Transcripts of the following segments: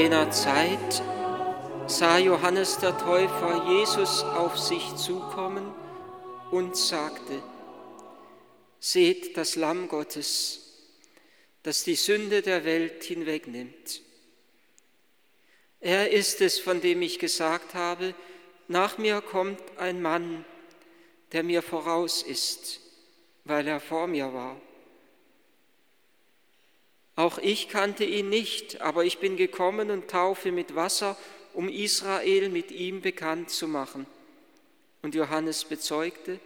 In jener Zeit sah Johannes der Täufer Jesus auf sich zukommen und sagte, Seht das Lamm Gottes, das die Sünde der Welt hinwegnimmt. Er ist es, von dem ich gesagt habe, nach mir kommt ein Mann, der mir voraus ist, weil er vor mir war. Auch ich kannte ihn nicht, aber ich bin gekommen und taufe mit Wasser, um Israel mit ihm bekannt zu machen. Und Johannes bezeugte,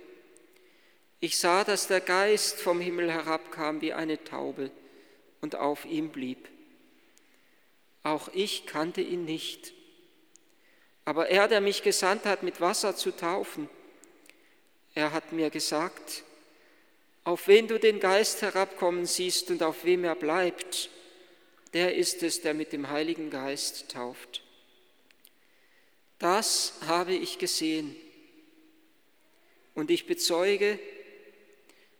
ich sah, dass der Geist vom Himmel herabkam wie eine Taube und auf ihm blieb. Auch ich kannte ihn nicht. Aber er, der mich gesandt hat, mit Wasser zu taufen, er hat mir gesagt, auf wen du den Geist herabkommen siehst und auf wem er bleibt, der ist es, der mit dem Heiligen Geist tauft. Das habe ich gesehen und ich bezeuge,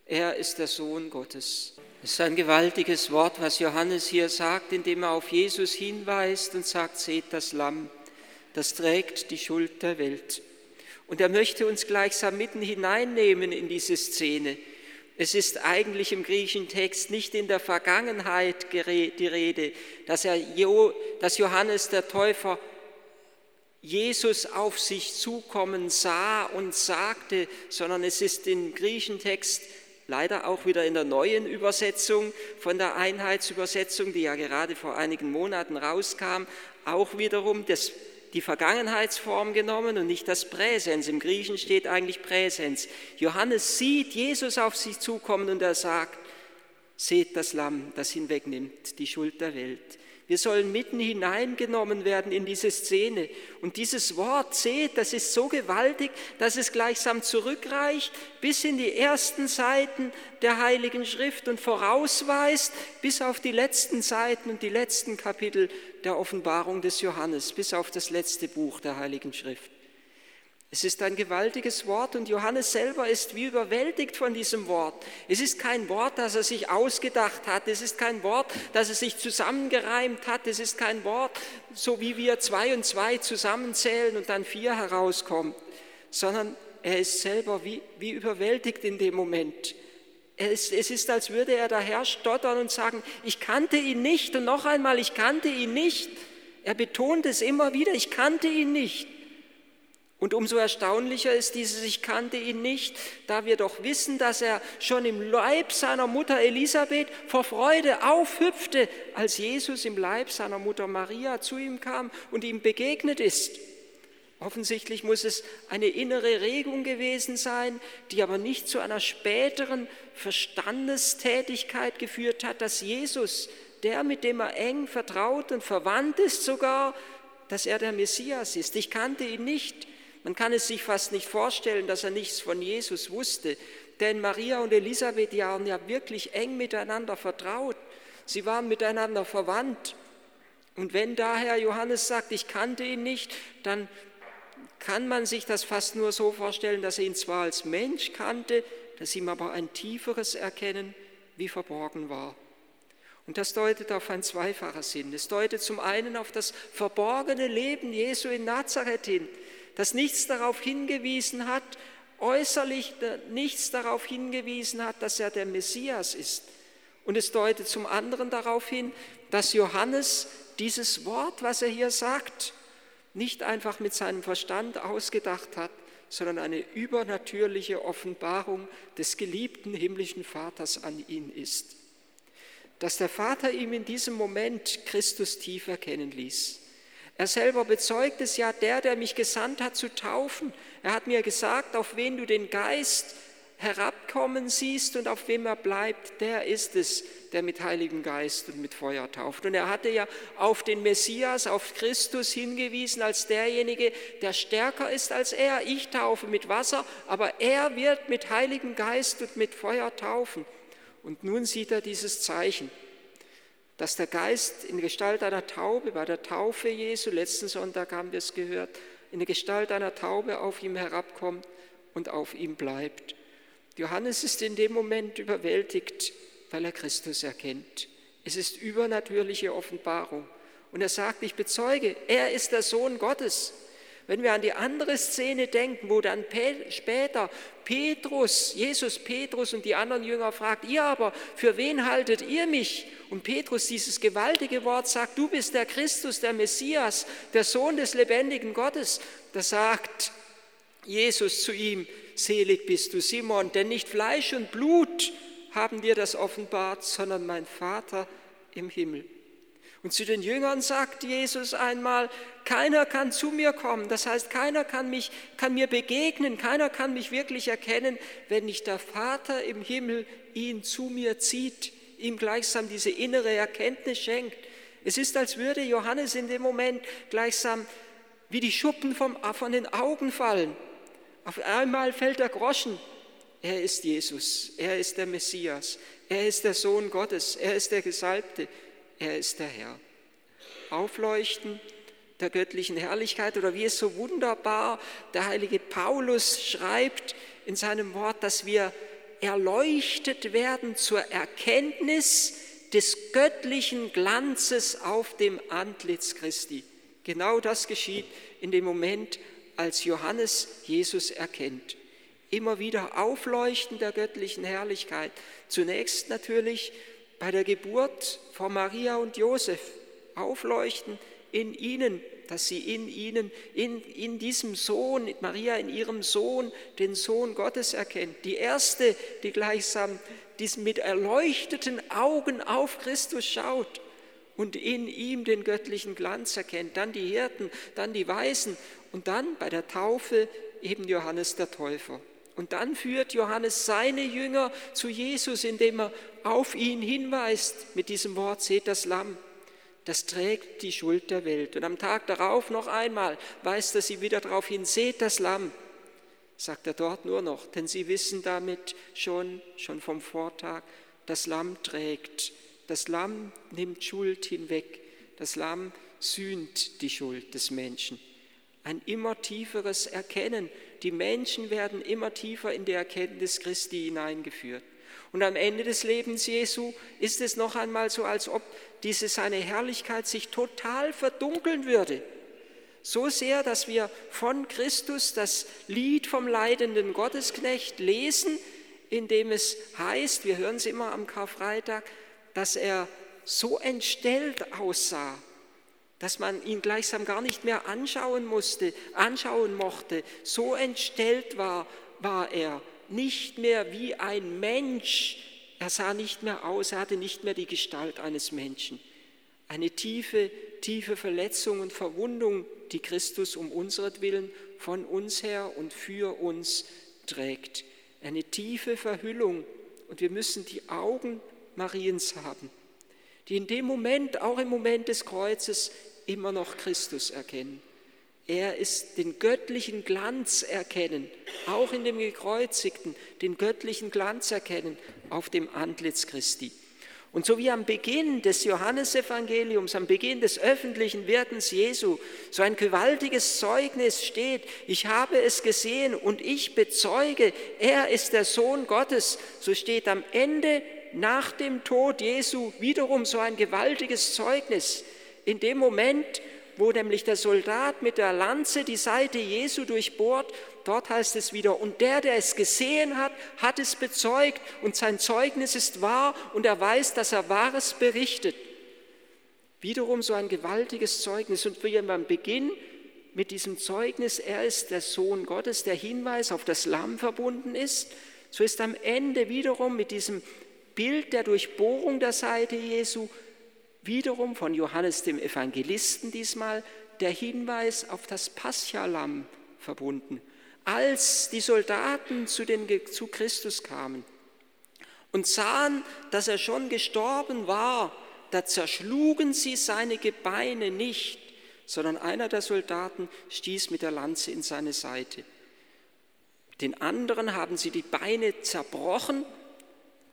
er ist der Sohn Gottes. Es ist ein gewaltiges Wort, was Johannes hier sagt, indem er auf Jesus hinweist und sagt, seht das Lamm, das trägt die Schuld der Welt. Und er möchte uns gleichsam mitten hineinnehmen in diese Szene. Es ist eigentlich im griechischen Text nicht in der Vergangenheit die Rede, dass, er, dass Johannes der Täufer Jesus auf sich zukommen sah und sagte, sondern es ist im griechischen Text leider auch wieder in der neuen Übersetzung von der Einheitsübersetzung, die ja gerade vor einigen Monaten rauskam, auch wiederum das die Vergangenheitsform genommen und nicht das Präsens. Im Griechen steht eigentlich Präsens. Johannes sieht Jesus auf sich zukommen und er sagt, seht das Lamm, das hinwegnimmt die Schuld der Welt. Wir sollen mitten hineingenommen werden in diese Szene. Und dieses Wort, seht, das ist so gewaltig, dass es gleichsam zurückreicht bis in die ersten Seiten der Heiligen Schrift und vorausweist bis auf die letzten Seiten und die letzten Kapitel der Offenbarung des Johannes, bis auf das letzte Buch der Heiligen Schrift. Es ist ein gewaltiges Wort und Johannes selber ist wie überwältigt von diesem Wort. Es ist kein Wort, das er sich ausgedacht hat. Es ist kein Wort, das er sich zusammengereimt hat. Es ist kein Wort, so wie wir zwei und zwei zusammenzählen und dann vier herauskommen, sondern er ist selber wie, wie überwältigt in dem Moment. Es, es ist, als würde er daher stottern und sagen, ich kannte ihn nicht und noch einmal, ich kannte ihn nicht. Er betont es immer wieder, ich kannte ihn nicht. Und umso erstaunlicher ist dieses, ich kannte ihn nicht, da wir doch wissen, dass er schon im Leib seiner Mutter Elisabeth vor Freude aufhüpfte, als Jesus im Leib seiner Mutter Maria zu ihm kam und ihm begegnet ist. Offensichtlich muss es eine innere Regung gewesen sein, die aber nicht zu einer späteren Verstandestätigkeit geführt hat, dass Jesus, der mit dem er eng vertraut und verwandt ist sogar, dass er der Messias ist. Ich kannte ihn nicht. Man kann es sich fast nicht vorstellen, dass er nichts von Jesus wusste, denn Maria und Elisabeth waren ja wirklich eng miteinander vertraut. Sie waren miteinander verwandt. Und wenn daher Johannes sagt, ich kannte ihn nicht, dann kann man sich das fast nur so vorstellen, dass er ihn zwar als Mensch kannte, dass ihm aber ein tieferes Erkennen wie verborgen war. Und das deutet auf ein zweifacher Sinn. Es deutet zum einen auf das verborgene Leben Jesu in Nazareth hin, das nichts darauf hingewiesen hat, äußerlich nichts darauf hingewiesen hat, dass er der Messias ist. Und es deutet zum anderen darauf hin, dass Johannes dieses Wort, was er hier sagt, nicht einfach mit seinem Verstand ausgedacht hat, sondern eine übernatürliche Offenbarung des geliebten himmlischen Vaters an ihn ist. Dass der Vater ihm in diesem Moment Christus tief erkennen ließ. Er selber bezeugt es ja, der, der mich gesandt hat zu taufen. Er hat mir gesagt, auf wen du den Geist herabkommen siehst und auf wem er bleibt, der ist es, der mit Heiligem Geist und mit Feuer tauft. Und er hatte ja auf den Messias, auf Christus hingewiesen als derjenige, der stärker ist als er. Ich taufe mit Wasser, aber er wird mit Heiligem Geist und mit Feuer taufen. Und nun sieht er dieses Zeichen dass der Geist in Gestalt einer Taube bei der Taufe Jesu, letzten Sonntag haben wir es gehört, in der Gestalt einer Taube auf ihm herabkommt und auf ihm bleibt. Johannes ist in dem Moment überwältigt, weil er Christus erkennt. Es ist übernatürliche Offenbarung. Und er sagt, ich bezeuge, er ist der Sohn Gottes. Wenn wir an die andere Szene denken, wo dann später Petrus, Jesus Petrus und die anderen Jünger fragt, ihr aber, für wen haltet ihr mich? Und Petrus dieses gewaltige Wort sagt, du bist der Christus, der Messias, der Sohn des lebendigen Gottes. Da sagt Jesus zu ihm, selig bist du Simon, denn nicht Fleisch und Blut haben dir das offenbart, sondern mein Vater im Himmel. Und zu den Jüngern sagt Jesus einmal, keiner kann zu mir kommen, das heißt, keiner kann, mich, kann mir begegnen, keiner kann mich wirklich erkennen, wenn nicht der Vater im Himmel ihn zu mir zieht, ihm gleichsam diese innere Erkenntnis schenkt. Es ist, als würde Johannes in dem Moment gleichsam wie die Schuppen vom, von den Augen fallen. Auf einmal fällt der Groschen. Er ist Jesus, er ist der Messias, er ist der Sohn Gottes, er ist der Gesalbte, er ist der Herr. Aufleuchten der göttlichen Herrlichkeit oder wie es so wunderbar der heilige Paulus schreibt in seinem Wort, dass wir erleuchtet werden zur Erkenntnis des göttlichen Glanzes auf dem Antlitz Christi. Genau das geschieht in dem Moment, als Johannes Jesus erkennt. Immer wieder Aufleuchten der göttlichen Herrlichkeit. Zunächst natürlich bei der Geburt von Maria und Josef aufleuchten in ihnen, dass sie in ihnen, in, in diesem Sohn, Maria in ihrem Sohn, den Sohn Gottes erkennt. Die erste, die gleichsam diesen mit erleuchteten Augen auf Christus schaut und in ihm den göttlichen Glanz erkennt. Dann die Hirten, dann die Weisen und dann bei der Taufe eben Johannes der Täufer. Und dann führt Johannes seine Jünger zu Jesus, indem er auf ihn hinweist mit diesem Wort, seht das Lamm, das trägt die Schuld der Welt. Und am Tag darauf noch einmal weist er sie wieder darauf hin, seht das Lamm, sagt er dort nur noch, denn sie wissen damit schon, schon vom Vortag, das Lamm trägt, das Lamm nimmt Schuld hinweg, das Lamm sühnt die Schuld des Menschen. Ein immer tieferes Erkennen. Die Menschen werden immer tiefer in die Erkenntnis Christi hineingeführt. Und am Ende des Lebens Jesu ist es noch einmal so, als ob diese seine Herrlichkeit sich total verdunkeln würde. So sehr, dass wir von Christus das Lied vom leidenden Gottesknecht lesen, in dem es heißt, wir hören es immer am Karfreitag, dass er so entstellt aussah, dass man ihn gleichsam gar nicht mehr anschauen musste, anschauen mochte. So entstellt war, war er nicht mehr wie ein Mensch. Er sah nicht mehr aus, er hatte nicht mehr die Gestalt eines Menschen. Eine tiefe, tiefe Verletzung und Verwundung, die Christus um unseretwillen von uns her und für uns trägt. Eine tiefe Verhüllung und wir müssen die Augen Mariens haben, die in dem Moment, auch im Moment des Kreuzes, immer noch Christus erkennen. Er ist den göttlichen Glanz erkennen, auch in dem Gekreuzigten, den göttlichen Glanz erkennen auf dem Antlitz Christi. Und so wie am Beginn des Johannesevangeliums, am Beginn des öffentlichen Wirkens Jesu, so ein gewaltiges Zeugnis steht, ich habe es gesehen und ich bezeuge, er ist der Sohn Gottes, so steht am Ende nach dem Tod Jesu wiederum so ein gewaltiges Zeugnis. In dem Moment, wo nämlich der Soldat mit der Lanze die Seite Jesu durchbohrt, dort heißt es wieder, und der, der es gesehen hat, hat es bezeugt und sein Zeugnis ist wahr und er weiß, dass er Wahres berichtet. Wiederum so ein gewaltiges Zeugnis und wie am Beginn mit diesem Zeugnis, er ist der Sohn Gottes, der Hinweis auf das Lamm verbunden ist, so ist am Ende wiederum mit diesem Bild der Durchbohrung der Seite Jesu wiederum von Johannes dem Evangelisten diesmal der Hinweis auf das Paschalam verbunden. Als die Soldaten zu, den, zu Christus kamen und sahen, dass er schon gestorben war, da zerschlugen sie seine Gebeine nicht, sondern einer der Soldaten stieß mit der Lanze in seine Seite. Den anderen haben sie die Beine zerbrochen,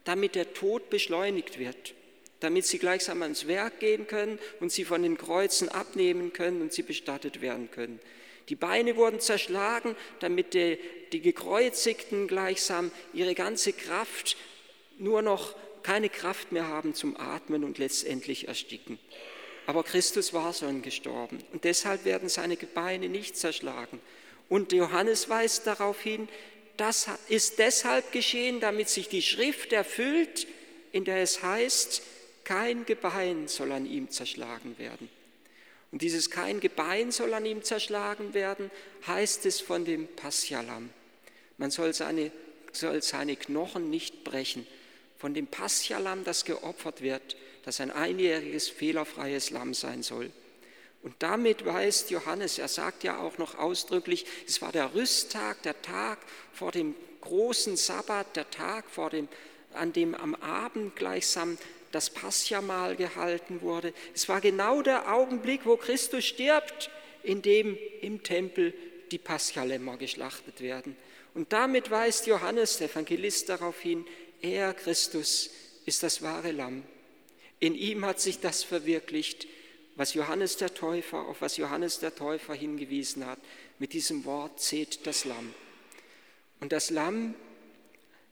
damit der Tod beschleunigt wird damit sie gleichsam ans Werk gehen können und sie von den Kreuzen abnehmen können und sie bestattet werden können. Die Beine wurden zerschlagen, damit die, die Gekreuzigten gleichsam ihre ganze Kraft nur noch keine Kraft mehr haben zum Atmen und letztendlich ersticken. aber Christus war schon gestorben und deshalb werden seine Gebeine nicht zerschlagen. Und Johannes weist darauf hin, das ist deshalb geschehen, damit sich die Schrift erfüllt, in der es heißt, kein Gebein soll an ihm zerschlagen werden. Und dieses kein Gebein soll an ihm zerschlagen werden, heißt es von dem Passialam. Man soll seine, soll seine Knochen nicht brechen. Von dem Passialam, das geopfert wird, das ein einjähriges, fehlerfreies Lamm sein soll. Und damit weist Johannes, er sagt ja auch noch ausdrücklich, es war der Rüsttag, der Tag vor dem großen Sabbat, der Tag, vor dem, an dem am Abend gleichsam das Passjamal gehalten wurde. Es war genau der Augenblick, wo Christus stirbt, in dem im Tempel die Paschalämmer geschlachtet werden. Und damit weist Johannes, der Evangelist, darauf hin, er, Christus, ist das wahre Lamm. In ihm hat sich das verwirklicht, was Johannes der Täufer, auf was Johannes der Täufer hingewiesen hat. Mit diesem Wort seht das Lamm. Und das Lamm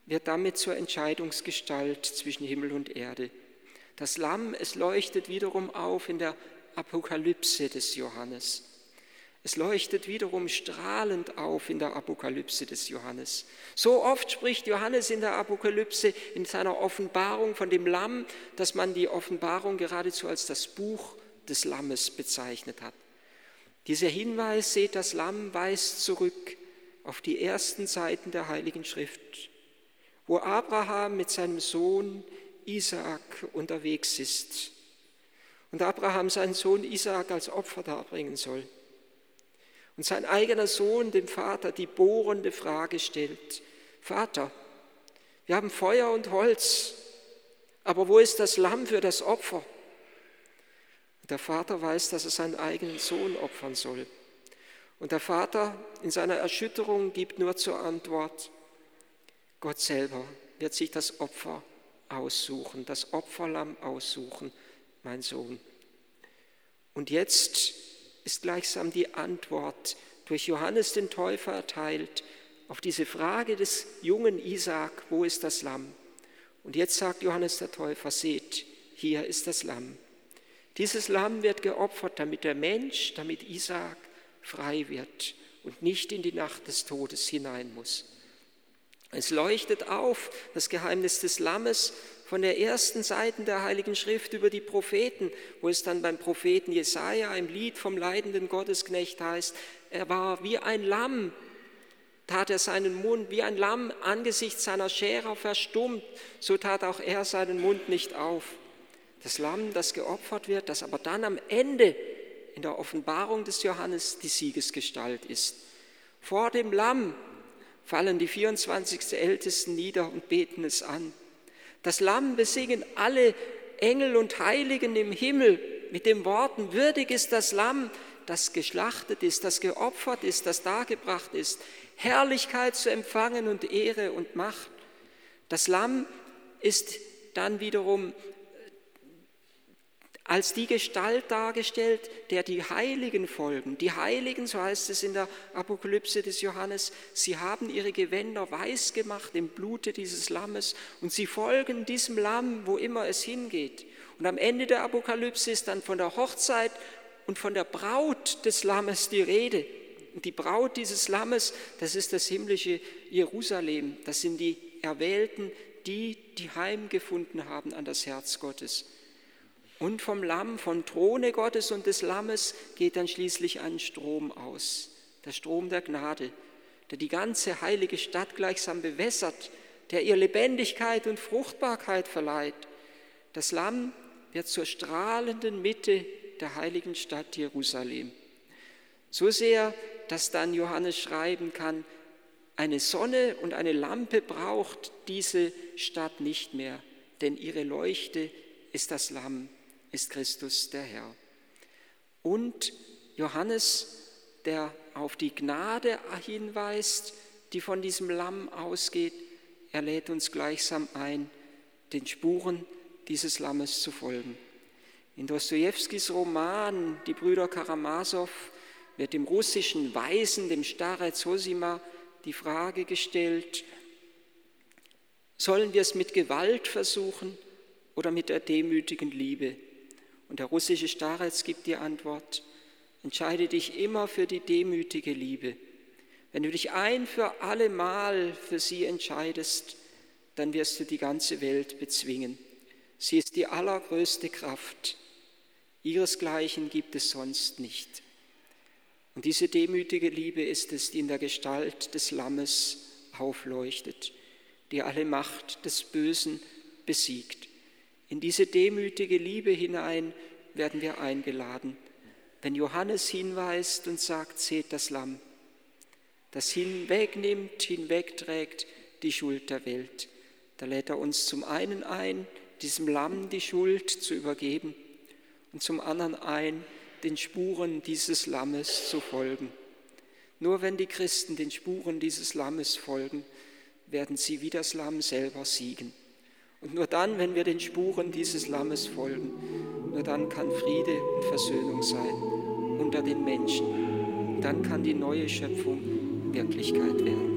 wird damit zur Entscheidungsgestalt zwischen Himmel und Erde. Das Lamm, es leuchtet wiederum auf in der Apokalypse des Johannes. Es leuchtet wiederum strahlend auf in der Apokalypse des Johannes. So oft spricht Johannes in der Apokalypse, in seiner Offenbarung von dem Lamm, dass man die Offenbarung geradezu als das Buch des Lammes bezeichnet hat. Dieser Hinweis, seht, das Lamm weist zurück auf die ersten Seiten der Heiligen Schrift, wo Abraham mit seinem Sohn Isaak unterwegs ist und Abraham seinen Sohn Isaak als Opfer darbringen soll. Und sein eigener Sohn dem Vater die bohrende Frage stellt, Vater, wir haben Feuer und Holz, aber wo ist das Lamm für das Opfer? Und der Vater weiß, dass er seinen eigenen Sohn opfern soll. Und der Vater in seiner Erschütterung gibt nur zur Antwort, Gott selber wird sich das Opfer aussuchen, das Opferlamm aussuchen, mein Sohn. Und jetzt ist gleichsam die Antwort durch Johannes den Täufer erteilt auf diese Frage des jungen Isaak, wo ist das Lamm? Und jetzt sagt Johannes der Täufer, seht, hier ist das Lamm. Dieses Lamm wird geopfert, damit der Mensch, damit Isaak frei wird und nicht in die Nacht des Todes hinein muss. Es leuchtet auf, das Geheimnis des Lammes, von der ersten Seiten der Heiligen Schrift über die Propheten, wo es dann beim Propheten Jesaja im Lied vom leidenden Gottesknecht heißt, er war wie ein Lamm, tat er seinen Mund, wie ein Lamm angesichts seiner Scherer verstummt, so tat auch er seinen Mund nicht auf. Das Lamm, das geopfert wird, das aber dann am Ende in der Offenbarung des Johannes die Siegesgestalt ist. Vor dem Lamm fallen die 24 Ältesten nieder und beten es an. Das Lamm besingen alle Engel und Heiligen im Himmel mit den Worten, würdig ist das Lamm, das geschlachtet ist, das geopfert ist, das dargebracht ist, Herrlichkeit zu empfangen und Ehre und Macht. Das Lamm ist dann wiederum als die Gestalt dargestellt, der die Heiligen folgen. Die Heiligen, so heißt es in der Apokalypse des Johannes, sie haben ihre Gewänder weiß gemacht im Blute dieses Lammes und sie folgen diesem Lamm, wo immer es hingeht. Und am Ende der Apokalypse ist dann von der Hochzeit und von der Braut des Lammes die Rede. Und die Braut dieses Lammes, das ist das himmlische Jerusalem. Das sind die Erwählten, die die Heim gefunden haben an das Herz Gottes. Und vom Lamm, vom Throne Gottes und des Lammes geht dann schließlich ein Strom aus, der Strom der Gnade, der die ganze heilige Stadt gleichsam bewässert, der ihr Lebendigkeit und Fruchtbarkeit verleiht. Das Lamm wird zur strahlenden Mitte der heiligen Stadt Jerusalem. So sehr, dass dann Johannes schreiben kann, eine Sonne und eine Lampe braucht diese Stadt nicht mehr, denn ihre Leuchte ist das Lamm ist Christus der Herr. Und Johannes, der auf die Gnade hinweist, die von diesem Lamm ausgeht, er lädt uns gleichsam ein, den Spuren dieses Lammes zu folgen. In Dostojewskis Roman Die Brüder Karamasow wird dem russischen Weisen, dem Stare Zosima, die Frage gestellt, sollen wir es mit Gewalt versuchen oder mit der demütigen Liebe? Und der russische Starez gibt die Antwort, entscheide dich immer für die demütige Liebe. Wenn du dich ein für alle Mal für sie entscheidest, dann wirst du die ganze Welt bezwingen. Sie ist die allergrößte Kraft. Ihresgleichen gibt es sonst nicht. Und diese demütige Liebe ist es, die in der Gestalt des Lammes aufleuchtet, die alle Macht des Bösen besiegt. In diese demütige Liebe hinein werden wir eingeladen. Wenn Johannes hinweist und sagt, seht das Lamm, das hinwegnimmt, hinwegträgt die Schuld der Welt. Da lädt er uns zum einen ein, diesem Lamm die Schuld zu übergeben und zum anderen ein, den Spuren dieses Lammes zu folgen. Nur wenn die Christen den Spuren dieses Lammes folgen, werden sie wie das Lamm selber siegen. Und nur dann, wenn wir den Spuren dieses Lammes folgen, nur dann kann Friede und Versöhnung sein unter den Menschen. Dann kann die neue Schöpfung Wirklichkeit werden.